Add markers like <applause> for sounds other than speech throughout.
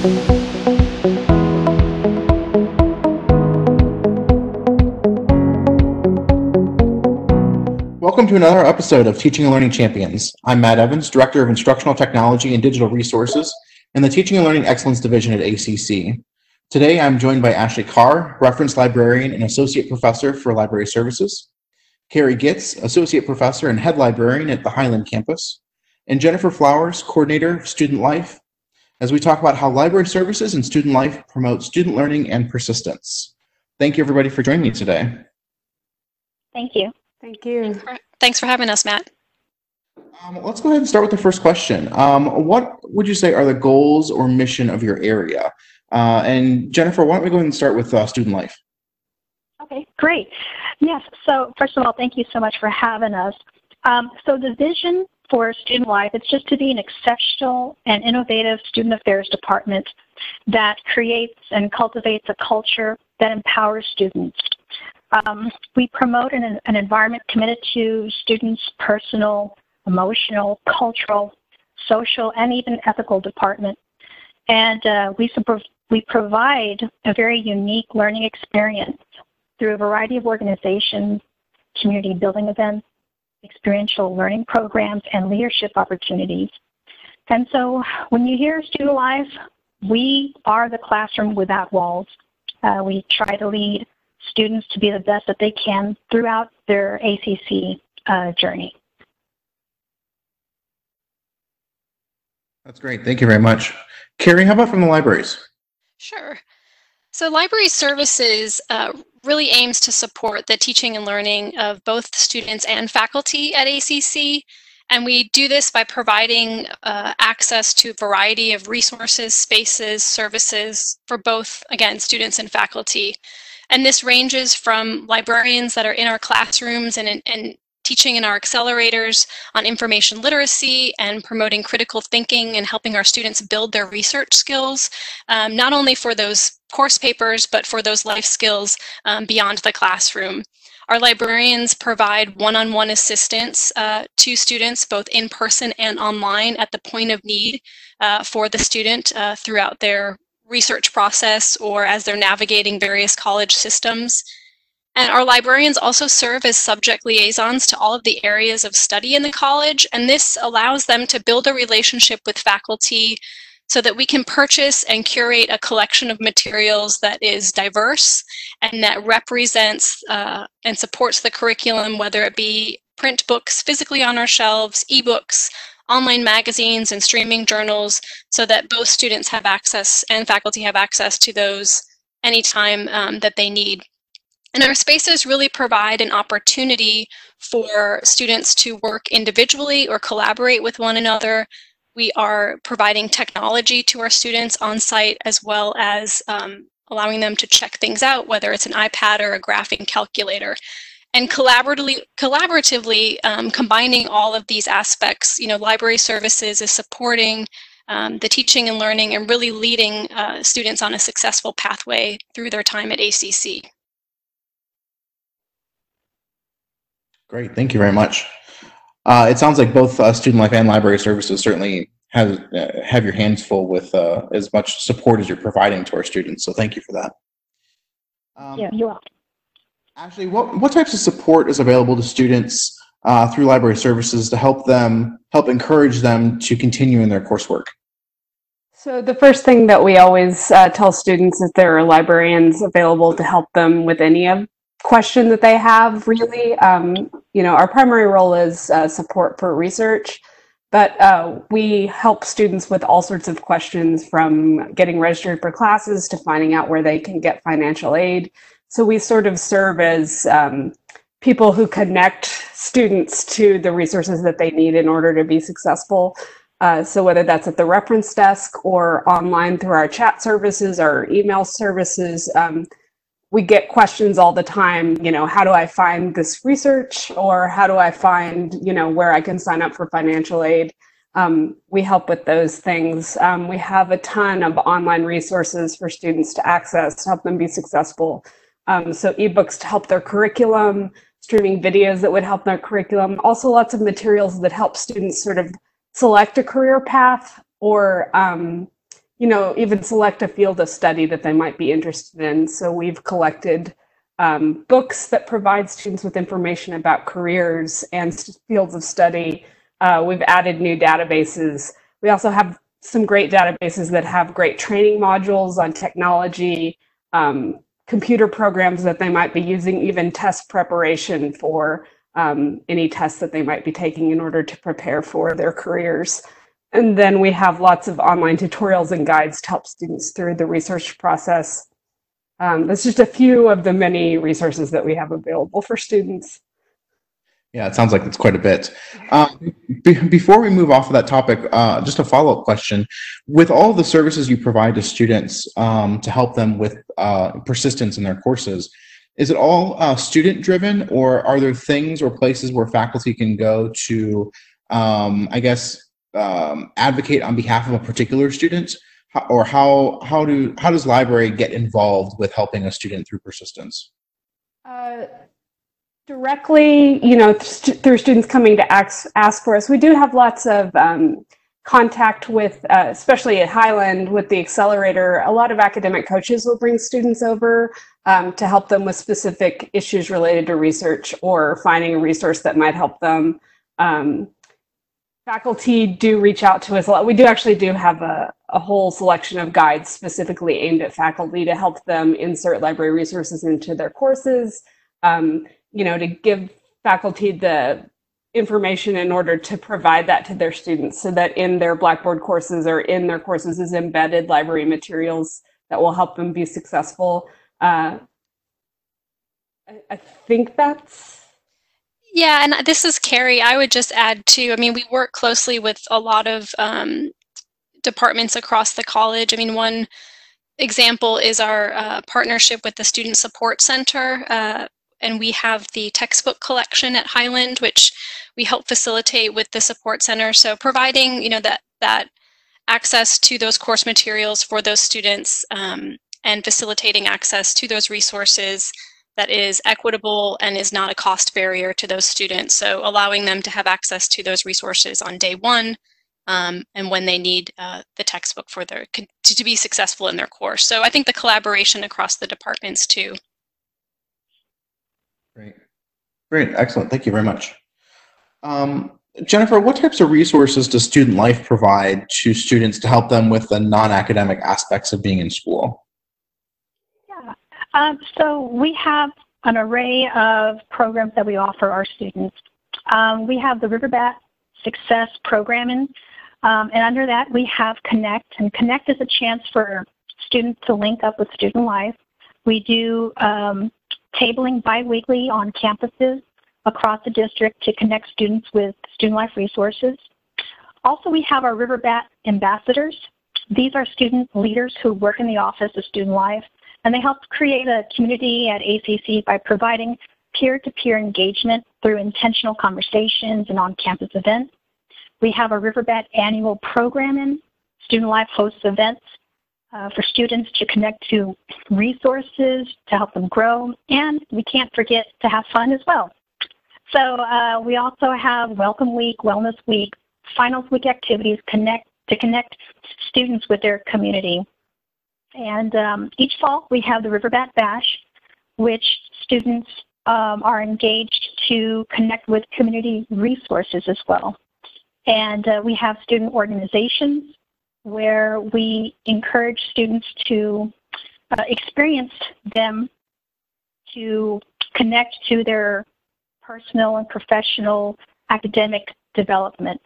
Welcome to another episode of Teaching and Learning Champions. I'm Matt Evans, Director of Instructional Technology and Digital Resources in the Teaching and Learning Excellence Division at ACC. Today, I'm joined by Ashley Carr, Reference Librarian and Associate Professor for Library Services, Carrie Gitz, Associate Professor and Head Librarian at the Highland Campus, and Jennifer Flowers, Coordinator of Student Life, as we talk about how library services and student life promote student learning and persistence. Thank you, everybody, for joining me today. Thank you. Thank you. Thanks for having us, Matt. Um, let's go ahead and start with the first question. Um, what would you say are the goals or mission of your area? Uh, and Jennifer, why don't we go ahead and start with uh, student life? Okay, great. Yes, so first of all, thank you so much for having us. Um, so the vision for student life it's just to be an exceptional and innovative student affairs department that creates and cultivates a culture that empowers students. Um, we promote an, an environment committed to students' personal, emotional, cultural, social, and even ethical department. And uh, we, we provide a very unique learning experience through a variety of organizations, community building events, experiential learning programs, and leadership opportunities. And so when you hear Student Life, we are the classroom without walls. Uh, we try to lead students to be the best that they can throughout their ACC uh, journey. That's great. Thank you very much. Carrie, how about from the libraries? Sure. So library services uh, really aims to support the teaching and learning of both students and faculty at ACC. And we do this by providing uh, access to a variety of resources, spaces, services for both, again, students and faculty. And this ranges from librarians that are in our classrooms and, and teaching in our accelerators on information literacy and promoting critical thinking and helping our students build their research skills, um, not only for those course papers, but for those life skills um, beyond the classroom. Our librarians provide one-on-one -on -one assistance uh, to students both in person and online at the point of need uh, for the student uh, throughout their research process or as they're navigating various college systems. And our librarians also serve as subject liaisons to all of the areas of study in the college, and this allows them to build a relationship with faculty so that we can purchase and curate a collection of materials that is diverse and that represents uh, and supports the curriculum, whether it be print books physically on our shelves, ebooks, online magazines and streaming journals so that both students have access and faculty have access to those anytime um, that they need. And our spaces really provide an opportunity for students to work individually or collaborate with one another. We are providing technology to our students on site as well as um, allowing them to check things out, whether it's an iPad or a graphing calculator and collaboratively, collaboratively um, combining all of these aspects, you know, library services is supporting um, the teaching and learning and really leading uh, students on a successful pathway through their time at ACC. Great, thank you very much. Uh, it sounds like both uh, student life and library services certainly have uh, have your hands full with uh, as much support as you're providing to our students. So thank you for that. Um, yeah, you're welcome. Actually, what, what types of support is available to students uh, through library services to help them, help encourage them to continue in their coursework? So the first thing that we always uh, tell students is there are librarians available to help them with any of question that they have really. Um, you know, our primary role is uh, support for research, but uh, we help students with all sorts of questions from getting registered for classes to finding out where they can get financial aid so we sort of serve as um, people who connect students to the resources that they need in order to be successful. Uh, so whether that's at the reference desk or online through our chat services or email services, um, we get questions all the time, you know, how do I find this research or how do I find, you know, where I can sign up for financial aid? Um, we help with those things. Um, we have a ton of online resources for students to access to help them be successful. Um, so ebooks to help their curriculum, streaming videos that would help their curriculum, also lots of materials that help students sort of select a career path or, um, you know, even select a field of study that they might be interested in. So we've collected um, books that provide students with information about careers and fields of study. Uh, we've added new databases. We also have some great databases that have great training modules on technology, um, computer programs that they might be using, even test preparation for um, any tests that they might be taking in order to prepare for their careers. And then we have lots of online tutorials and guides to help students through the research process um, that's just a few of the many resources that we have available for students. Yeah, it sounds like it's quite a bit. Uh, be before we move off of that topic, uh, just a follow-up question. With all the services you provide to students um, to help them with uh, persistence in their courses, is it all uh, student-driven or are there things or places where faculty can go to, um, I guess, um, advocate on behalf of a particular student? or how how do how does library get involved with helping a student through persistence? Uh, directly, you know, th through students coming to ask ask for us. We do have lots of um, contact with, uh, especially at Highland, with the accelerator. A lot of academic coaches will bring students over um, to help them with specific issues related to research or finding a resource that might help them. Um, faculty do reach out to us a lot. We do actually do have a, a whole selection of guides specifically aimed at faculty to help them insert library resources into their courses, um, you know, to give faculty the information in order to provide that to their students so that in their Blackboard courses or in their courses is embedded library materials that will help them be successful. Uh, I, I think that's yeah, and this is Carrie. I would just add too. I mean, we work closely with a lot of um, departments across the college. I mean, one example is our uh, partnership with the Student Support Center. Uh, and we have the textbook collection at Highland, which we help facilitate with the support center. So providing, you know, that that access to those course materials for those students um, and facilitating access to those resources that is equitable and is not a cost barrier to those students. So allowing them to have access to those resources on day one um, and when they need uh, the textbook for their to, to be successful in their course. So I think the collaboration across the departments too. Great, great, excellent. Thank you very much. Um, Jennifer, what types of resources does Student Life provide to students to help them with the non-academic aspects of being in school? Um, so we have an array of programs that we offer our students. Um, we have the Riverbat Success Programming um, and under that, we have Connect, and Connect is a chance for students to link up with Student Life. We do um, tabling biweekly on campuses across the district to connect students with Student Life resources. Also, we have our Riverbat ambassadors. These are student leaders who work in the Office of Student Life, and they help create a community at ACC by providing peer-to-peer -peer engagement through intentional conversations and on-campus events. We have a Riverbat annual programming. Student Life hosts events uh, for students to connect to resources to help them grow, and we can't forget to have fun as well. So uh, we also have Welcome Week, Wellness Week, Finals Week activities connect to connect students with their community. And um, each fall we have the Riverbat Bash, which students um, are engaged to connect with community resources as well. And uh, we have student organizations where we encourage students to uh, experience them to connect to their personal and professional academic development.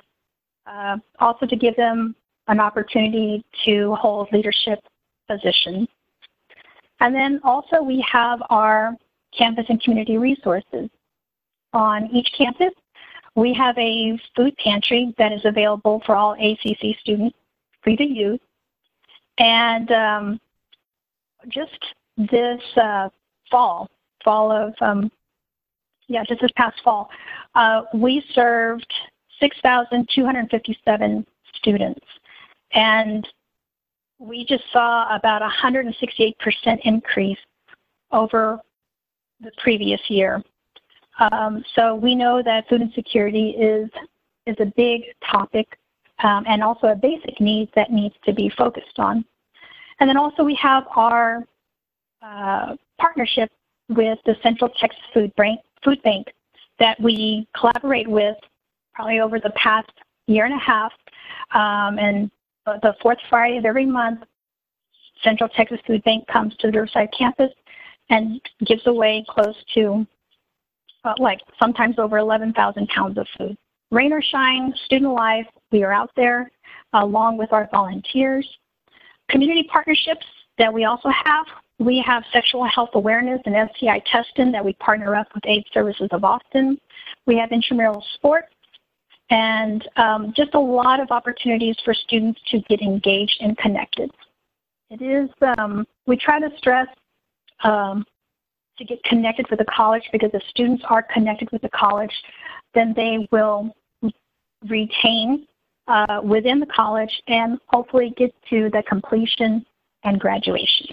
Uh, also to give them an opportunity to hold leadership positions. And then also we have our campus and community resources. On each campus, we have a food pantry that is available for all ACC students, free to use. And um, just this uh, fall, fall of, um, yeah, just this past fall, uh, we served 6,257 students. And we just saw about 168% increase over the previous year. Um, so we know that food insecurity is is a big topic um, and also a basic need that needs to be focused on. And then also we have our uh, partnership with the Central Texas Food Bank, Food Bank that we collaborate with probably over the past year and a half. Um, and the fourth Friday of every month, Central Texas Food Bank comes to the Riverside campus and gives away close to, uh, like, sometimes over 11,000 pounds of food. Rain or shine, student life, we are out there along with our volunteers. Community partnerships that we also have. We have sexual health awareness and STI testing that we partner up with AIDS Services of Austin. We have intramural sports and um, just a lot of opportunities for students to get engaged and connected. It is, um, we try to stress um, to get connected with the college because if students are connected with the college, then they will retain uh, within the college and hopefully get to the completion and graduation.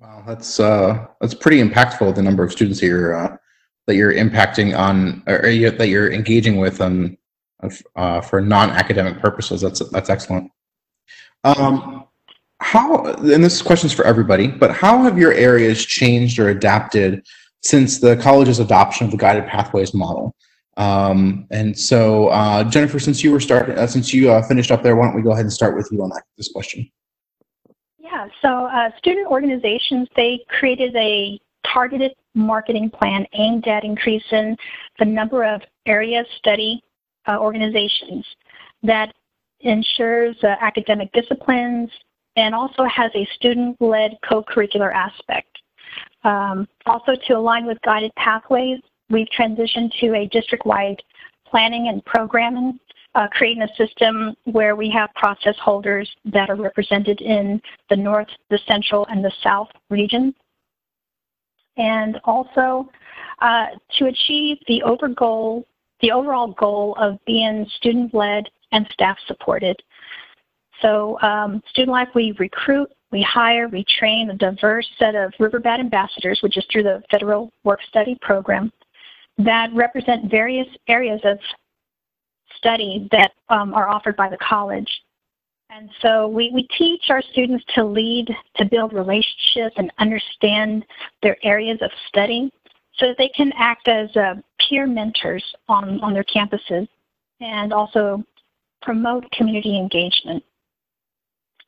Wow, that's uh, that's pretty impactful. The number of students you're uh, that you're impacting on, or that you're engaging with, on uh, for non-academic purposes. That's that's excellent. Um, how, and this question is for everybody, but how have your areas changed or adapted since the college's adoption of the guided pathways model? Um, and so, uh, Jennifer, since you were starting, uh, since you uh, finished up there, why don't we go ahead and start with you on that, this question? Yeah. So, uh, student organizations they created a targeted marketing plan aimed at increasing the number of area study uh, organizations that ensures uh, academic disciplines and also has a student-led co-curricular aspect. Um, also to align with guided pathways, we've transitioned to a district-wide planning and programming, uh, creating a system where we have process holders that are represented in the north, the central, and the south regions. And also uh, to achieve the over goal, the overall goal of being student-led and staff supported. So um, Student Life, we recruit, we hire, we train a diverse set of Riverbat ambassadors, which is through the Federal Work Study Program, that represent various areas of study that um, are offered by the college. And so we, we teach our students to lead, to build relationships and understand their areas of study so that they can act as uh, peer mentors on, on their campuses and also promote community engagement.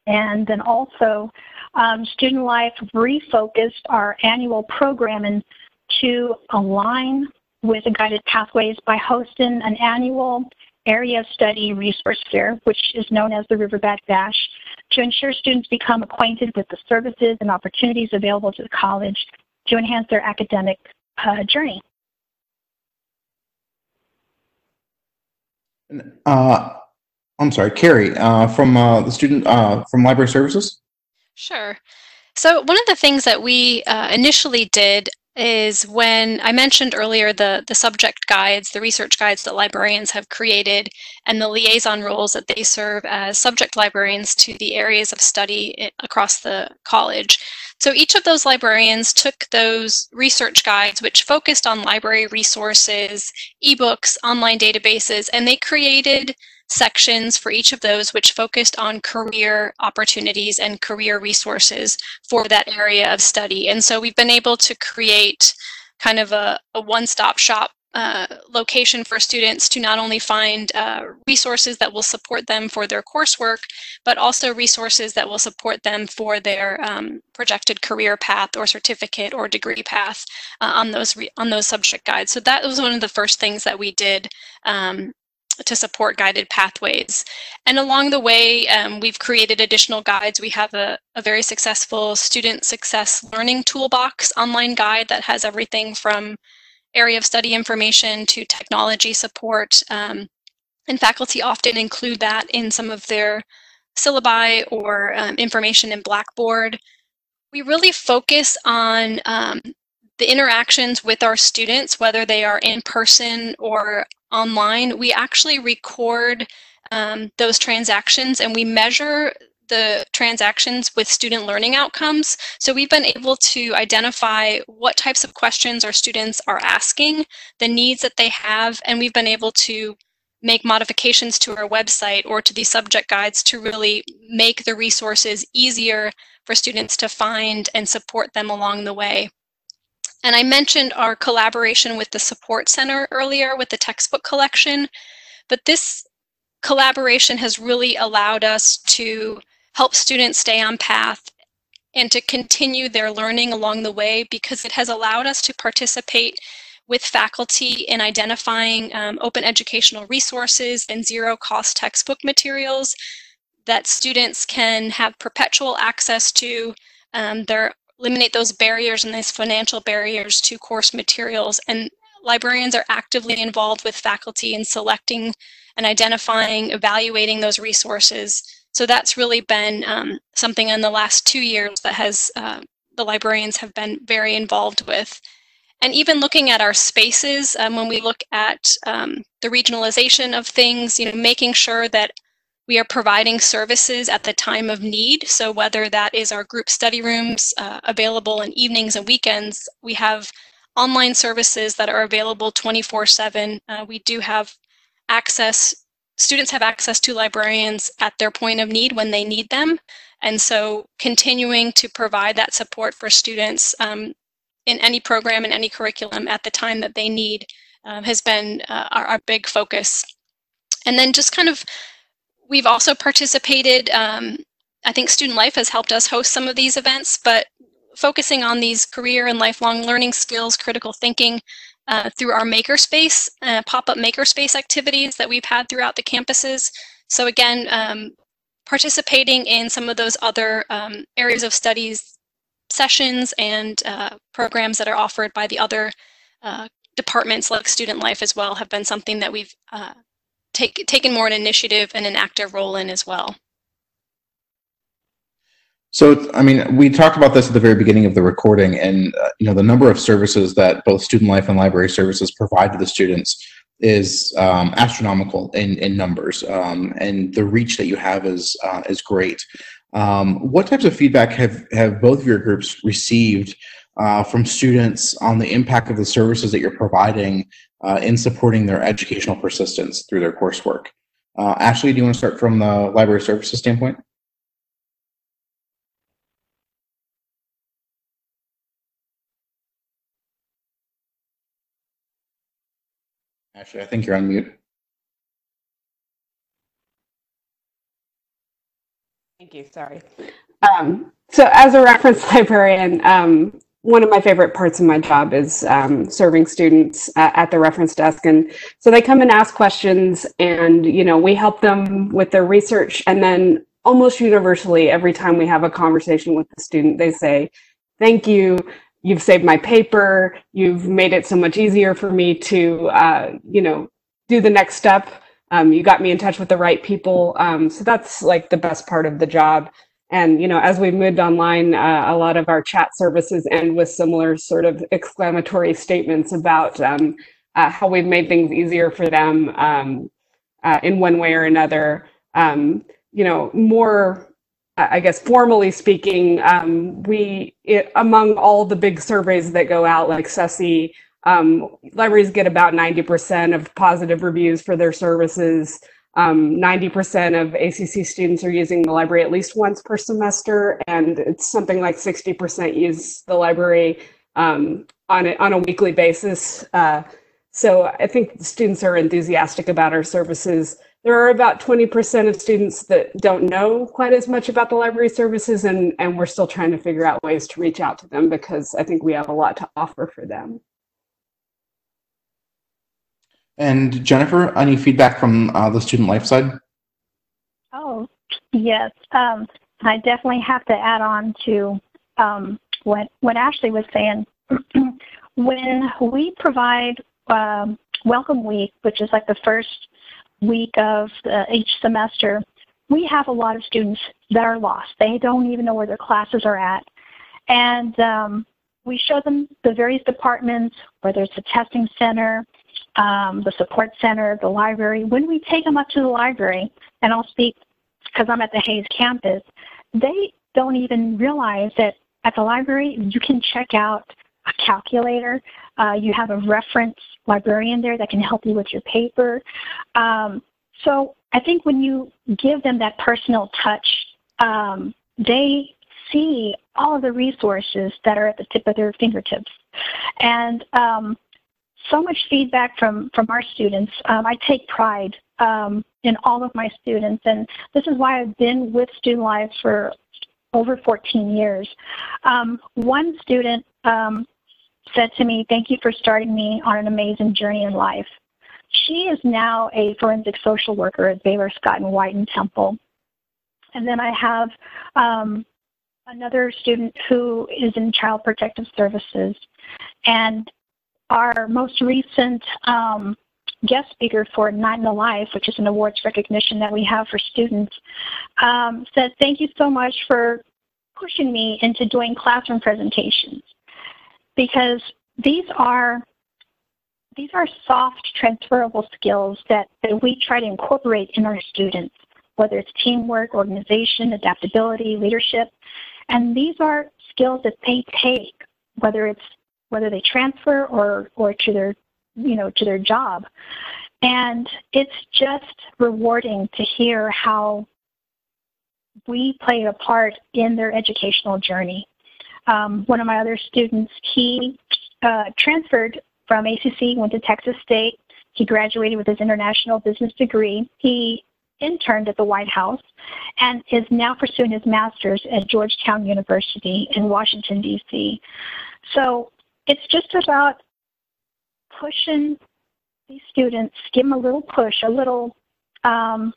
And then also, um, Student Life refocused our annual programming to align with the Guided Pathways by hosting an annual area study resource fair, which is known as the Riverbat Bash, to ensure students become acquainted with the services and opportunities available to the college to enhance their academic uh, journey. Uh, I'm sorry, Carrie, uh, from uh, the student uh, from Library Services. Sure. So one of the things that we uh, initially did is when I mentioned earlier the, the subject guides, the research guides that librarians have created, and the liaison roles that they serve as subject librarians to the areas of study eh, across the college. So each of those librarians took those research guides, which focused on library resources, ebooks, online databases, and they created sections for each of those which focused on career opportunities and career resources for that area of study. And so we've been able to create kind of a, a one-stop shop uh, location for students to not only find uh, resources that will support them for their coursework, but also resources that will support them for their um, projected career path or certificate or degree path uh, on those on those subject guides. So that was one of the first things that we did um, to support guided pathways. And along the way, um, we've created additional guides. We have a, a, very successful student success learning toolbox online guide that has everything from area of study information to technology support. Um, and faculty often include that in some of their syllabi or um, information in Blackboard. We really focus on um, the interactions with our students, whether they are in person or online, we actually record um, those transactions and we measure the transactions with student learning outcomes. So we've been able to identify what types of questions our students are asking, the needs that they have, and we've been able to make modifications to our website or to the subject guides to really make the resources easier for students to find and support them along the way. And I mentioned our collaboration with the Support Center earlier with the textbook collection, but this collaboration has really allowed us to help students stay on path and to continue their learning along the way because it has allowed us to participate with faculty in identifying um, open educational resources and zero cost textbook materials that students can have perpetual access to. Um, there eliminate those barriers and those financial barriers to course materials. And librarians are actively involved with faculty in selecting and identifying, evaluating those resources. So that's really been um, something in the last two years that has uh, the librarians have been very involved with. And even looking at our spaces, um, when we look at um, the regionalization of things, you know, making sure that we are providing services at the time of need. So whether that is our group study rooms uh, available in evenings and weekends, we have online services that are available 24-7. Uh, we do have access, students have access to librarians at their point of need when they need them. And so continuing to provide that support for students um, in any program, in any curriculum at the time that they need um, has been uh, our, our big focus. And then just kind of We've also participated, um, I think Student Life has helped us host some of these events, but focusing on these career and lifelong learning skills, critical thinking, uh, through our makerspace, uh, pop-up makerspace activities that we've had throughout the campuses. So again, um, participating in some of those other um, areas of studies sessions and uh, programs that are offered by the other uh, departments like Student Life as well have been something that we've uh, take, taken more an initiative and an active role in as well. So, I mean, we talked about this at the very beginning of the recording, and uh, you know, the number of services that both Student Life and Library Services provide to the students is um, astronomical in, in numbers, um, and the reach that you have is uh, is great. Um, what types of feedback have have both of your groups received uh, from students on the impact of the services that you're providing uh, in supporting their educational persistence through their coursework. Uh, Ashley, do you want to start from the library services standpoint? Ashley, I think you're on mute. Thank you, sorry. Um, so as a reference <laughs> librarian, um, one of my favorite parts of my job is um, serving students at, the reference desk. And so they come and ask questions and you know we help them with their research. And then almost universally every time we have a conversation with the student they say thank you. You've saved my paper. You've made it so much easier for me to uh, you know do the next step. Um, you got me in touch with the right people. Um, so that's like the best part of the job and you know, as we've moved online, uh, a lot of our chat services end with similar sort of exclamatory statements about um, uh, how we've made things easier for them um, uh, in one way or another. Um, you know, more, I guess, formally speaking, um, we it, among all the big surveys that go out, like CESI, um, libraries get about 90% of positive reviews for their services. Um, 90% of ACC students are using the library at least once per semester, and it's something like 60% use the library um, on, a, on a weekly basis. Uh, so I think students are enthusiastic about our services. There are about 20% of students that don't know quite as much about the library services, and, and we're still trying to figure out ways to reach out to them because I think we have a lot to offer for them. And Jennifer, any feedback from uh, the student life side? Oh, yes. Um, I definitely have to add on to um, what, what Ashley was saying. <clears throat> when we provide um, Welcome Week, which is like the first week of the, each semester, we have a lot of students that are lost. They don't even know where their classes are at. And um, we show them the various departments, whether it's a testing center, um, the support center, the library. When we take them up to the library, and I'll speak because I'm at the Hays campus, they don't even realize that at the library you can check out a calculator. Uh, you have a reference librarian there that can help you with your paper. Um, so I think when you give them that personal touch, um, they see all of the resources that are at the tip of their fingertips. And um, so much feedback from, from our students. Um, I take pride um, in all of my students, and this is why I've been with Student Life for over 14 years. Um, one student um, said to me, Thank you for starting me on an amazing journey in life. She is now a forensic social worker at Baylor Scott and White and Temple. And then I have um, another student who is in Child Protective Services. And our most recent um, guest speaker for Night in the Life, which is an awards recognition that we have for students, um, said, Thank you so much for pushing me into doing classroom presentations because these are these are soft transferable skills that, that we try to incorporate in our students, whether it's teamwork, organization, adaptability, leadership. And these are skills that they take, whether it's whether they transfer or, or to their you know to their job. And it's just rewarding to hear how we play a part in their educational journey. Um, one of my other students, he uh, transferred from ACC, went to Texas State. He graduated with his international business degree. He interned at the White House and is now pursuing his master's at Georgetown University in Washington, D.C. So it's just about pushing these students, give them a little push, a little um,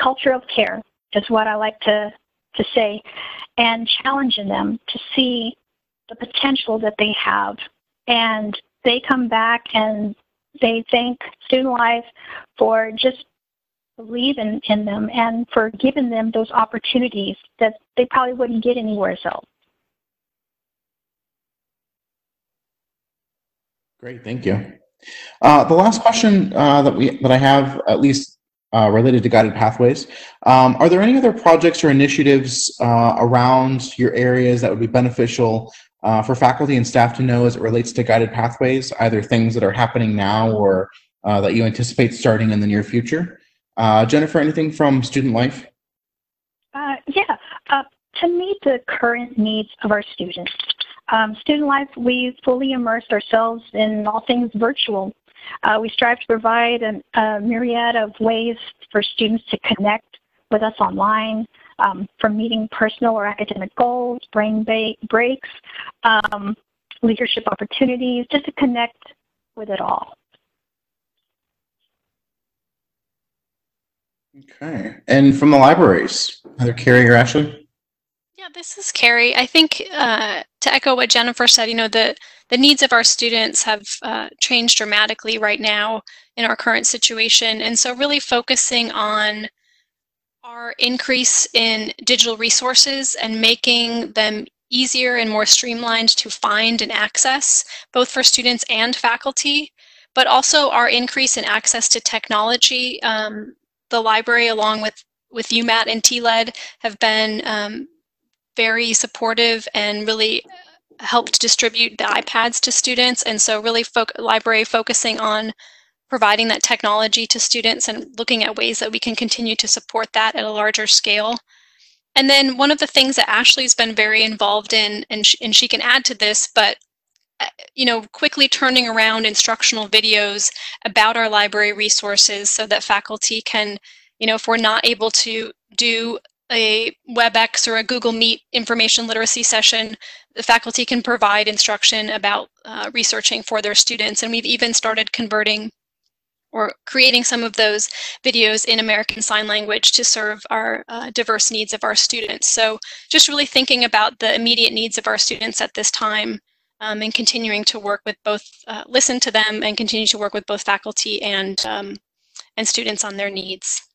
culture of care is what I like to, to say, and challenging them to see the potential that they have. And they come back and they thank Student Life for just believing in them and for giving them those opportunities that they probably wouldn't get anywhere else. Great, thank you. Uh, the last question uh, that we that I have, at least uh, related to guided pathways, um, are there any other projects or initiatives uh, around your areas that would be beneficial uh, for faculty and staff to know as it relates to guided pathways, either things that are happening now or uh, that you anticipate starting in the near future? Jennifer, anything from student life? yeah, to meet the current needs of our students. Um, student life, we fully immersed ourselves in all things virtual. Uh, we strive to provide a, a, myriad of ways for students to connect with us online, um, from meeting personal or academic goals, brain breaks, um, leadership opportunities, just to connect with it all. Okay. And from the libraries, either Carrie or Ashley? This is Carrie. I think uh, to echo what Jennifer said, you know, the, the needs of our students have uh, changed dramatically right now in our current situation. And so really focusing on our increase in digital resources and making them easier and more streamlined to find and access, both for students and faculty, but also our increase in access to technology. Um, the library, along with, with UMAT and TLED, have been um, very supportive and really helped distribute the iPads to students. And so really library focusing on providing that technology to students and looking at ways that we can continue to support that at a larger scale. And then one of the things that Ashley's been very involved in, and, sh and she can add to this, but uh, you know, quickly turning around instructional videos about our library resources so that faculty can, you know, if we're not able to do a WebEx or a Google Meet information literacy session, the faculty can provide instruction about uh, researching for their students. And we've even started converting or creating some of those videos in American Sign Language to serve our uh, diverse needs of our students. So just really thinking about the immediate needs of our students at this time um, and continuing to work with both, uh, listen to them and continue to work with both faculty and, um, and students on their needs.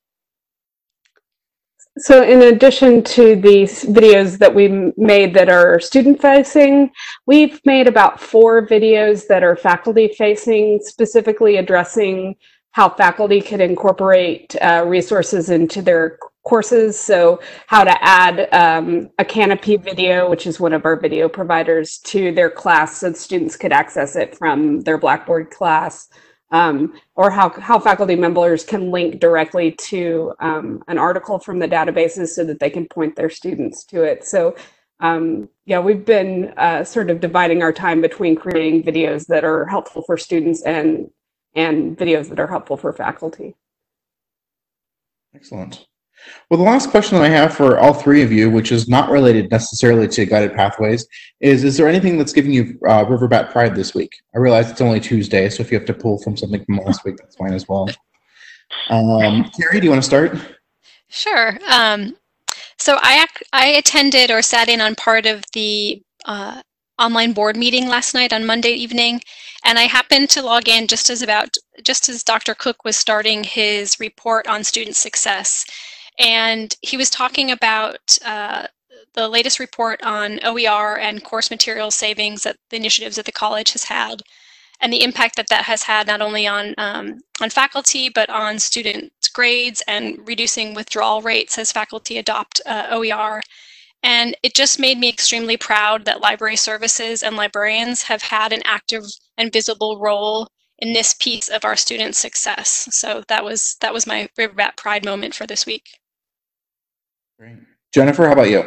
So in addition to these videos that we made that are student facing, we've made about four videos that are faculty facing, specifically addressing how faculty could incorporate uh, resources into their courses. So, how to add um, a Kanopy video, which is one of our video providers, to their class so students could access it from their Blackboard class. Um, or how, how faculty members can link directly to um, an article from the databases so that they can point their students to it. So, um, yeah, we've been uh, sort of dividing our time between creating videos that are helpful for students and and videos that are helpful for faculty. Excellent. Well, the last question that I have for all three of you, which is not related necessarily to guided pathways, is: Is there anything that's giving you uh, River Bat Pride this week? I realize it's only Tuesday, so if you have to pull from something from last week, that's fine as well. Um, Carrie, do you want to start? Sure. Um, so I I attended or sat in on part of the uh, online board meeting last night on Monday evening, and I happened to log in just as about just as Dr. Cook was starting his report on student success, and he was talking about uh, the latest report on OER and course material savings that the initiatives that the college has had, and the impact that that has had not only on um, on faculty but on students' grades and reducing withdrawal rates as faculty adopt uh, OER. And it just made me extremely proud that library services and librarians have had an active and visible role in this piece of our students' success. So that was that was my River Bat Pride moment for this week. Great. Jennifer, how about you?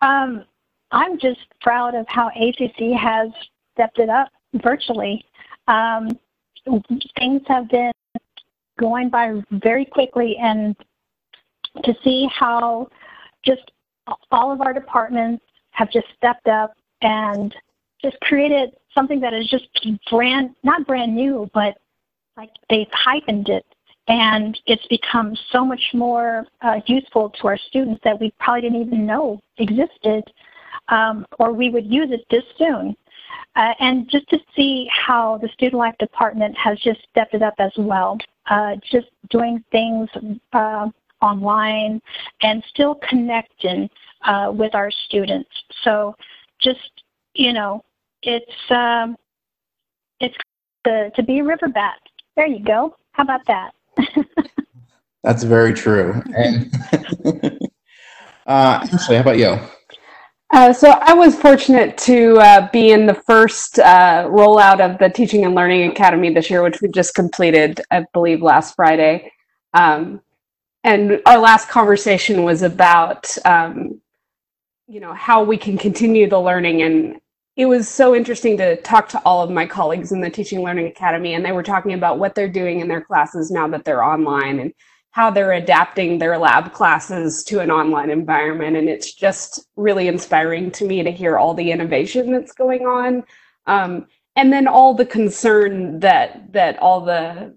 Um, I'm just proud of how ACC has stepped it up virtually. Um, things have been going by very quickly, and to see how just all of our departments have just stepped up and just created something that is just brand, not brand new, but like they've heightened it. And it's become so much more uh, useful to our students that we probably didn't even know existed, um, or we would use it this soon. Uh, and just to see how the student life department has just stepped it up as well, uh, just doing things uh, online and still connecting uh, with our students. So just, you know, it's, um, it's to, to be a river bat. There you go. How about that? That's very true. And <laughs> uh, Ashley, how about you? Uh, so I was fortunate to uh, be in the first uh, rollout of the Teaching and Learning Academy this year, which we just completed, I believe, last Friday. Um, and our last conversation was about, um, you know, how we can continue the learning. And it was so interesting to talk to all of my colleagues in the Teaching Learning Academy, and they were talking about what they're doing in their classes now that they're online and how they're adapting their lab classes to an online environment. And it's just really inspiring to me to hear all the innovation that's going on. Um, and then all the concern that that all the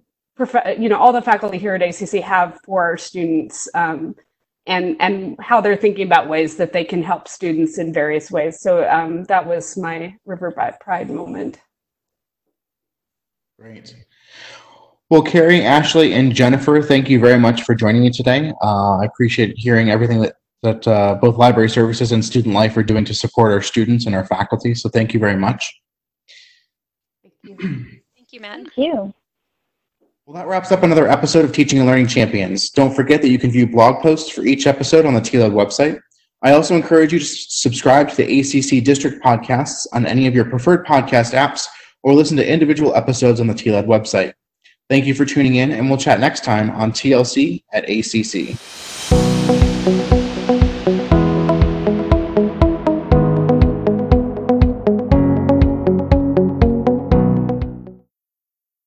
you know all the faculty here at ACC have for our students um, and and how they're thinking about ways that they can help students in various ways. So um, that was my River Bat Pride moment. Great. Well, Carrie, Ashley, and Jennifer, thank you very much for joining me today. Uh, I appreciate hearing everything that, that uh, both library services and student life are doing to support our students and our faculty. So thank you very much. Thank you. thank you, Matt. Thank you. Well, that wraps up another episode of Teaching and Learning Champions. Don't forget that you can view blog posts for each episode on the TLED website. I also encourage you to subscribe to the ACC District podcasts on any of your preferred podcast apps or listen to individual episodes on the TLED website. Thank you for tuning in, and we'll chat next time on TLC at ACC.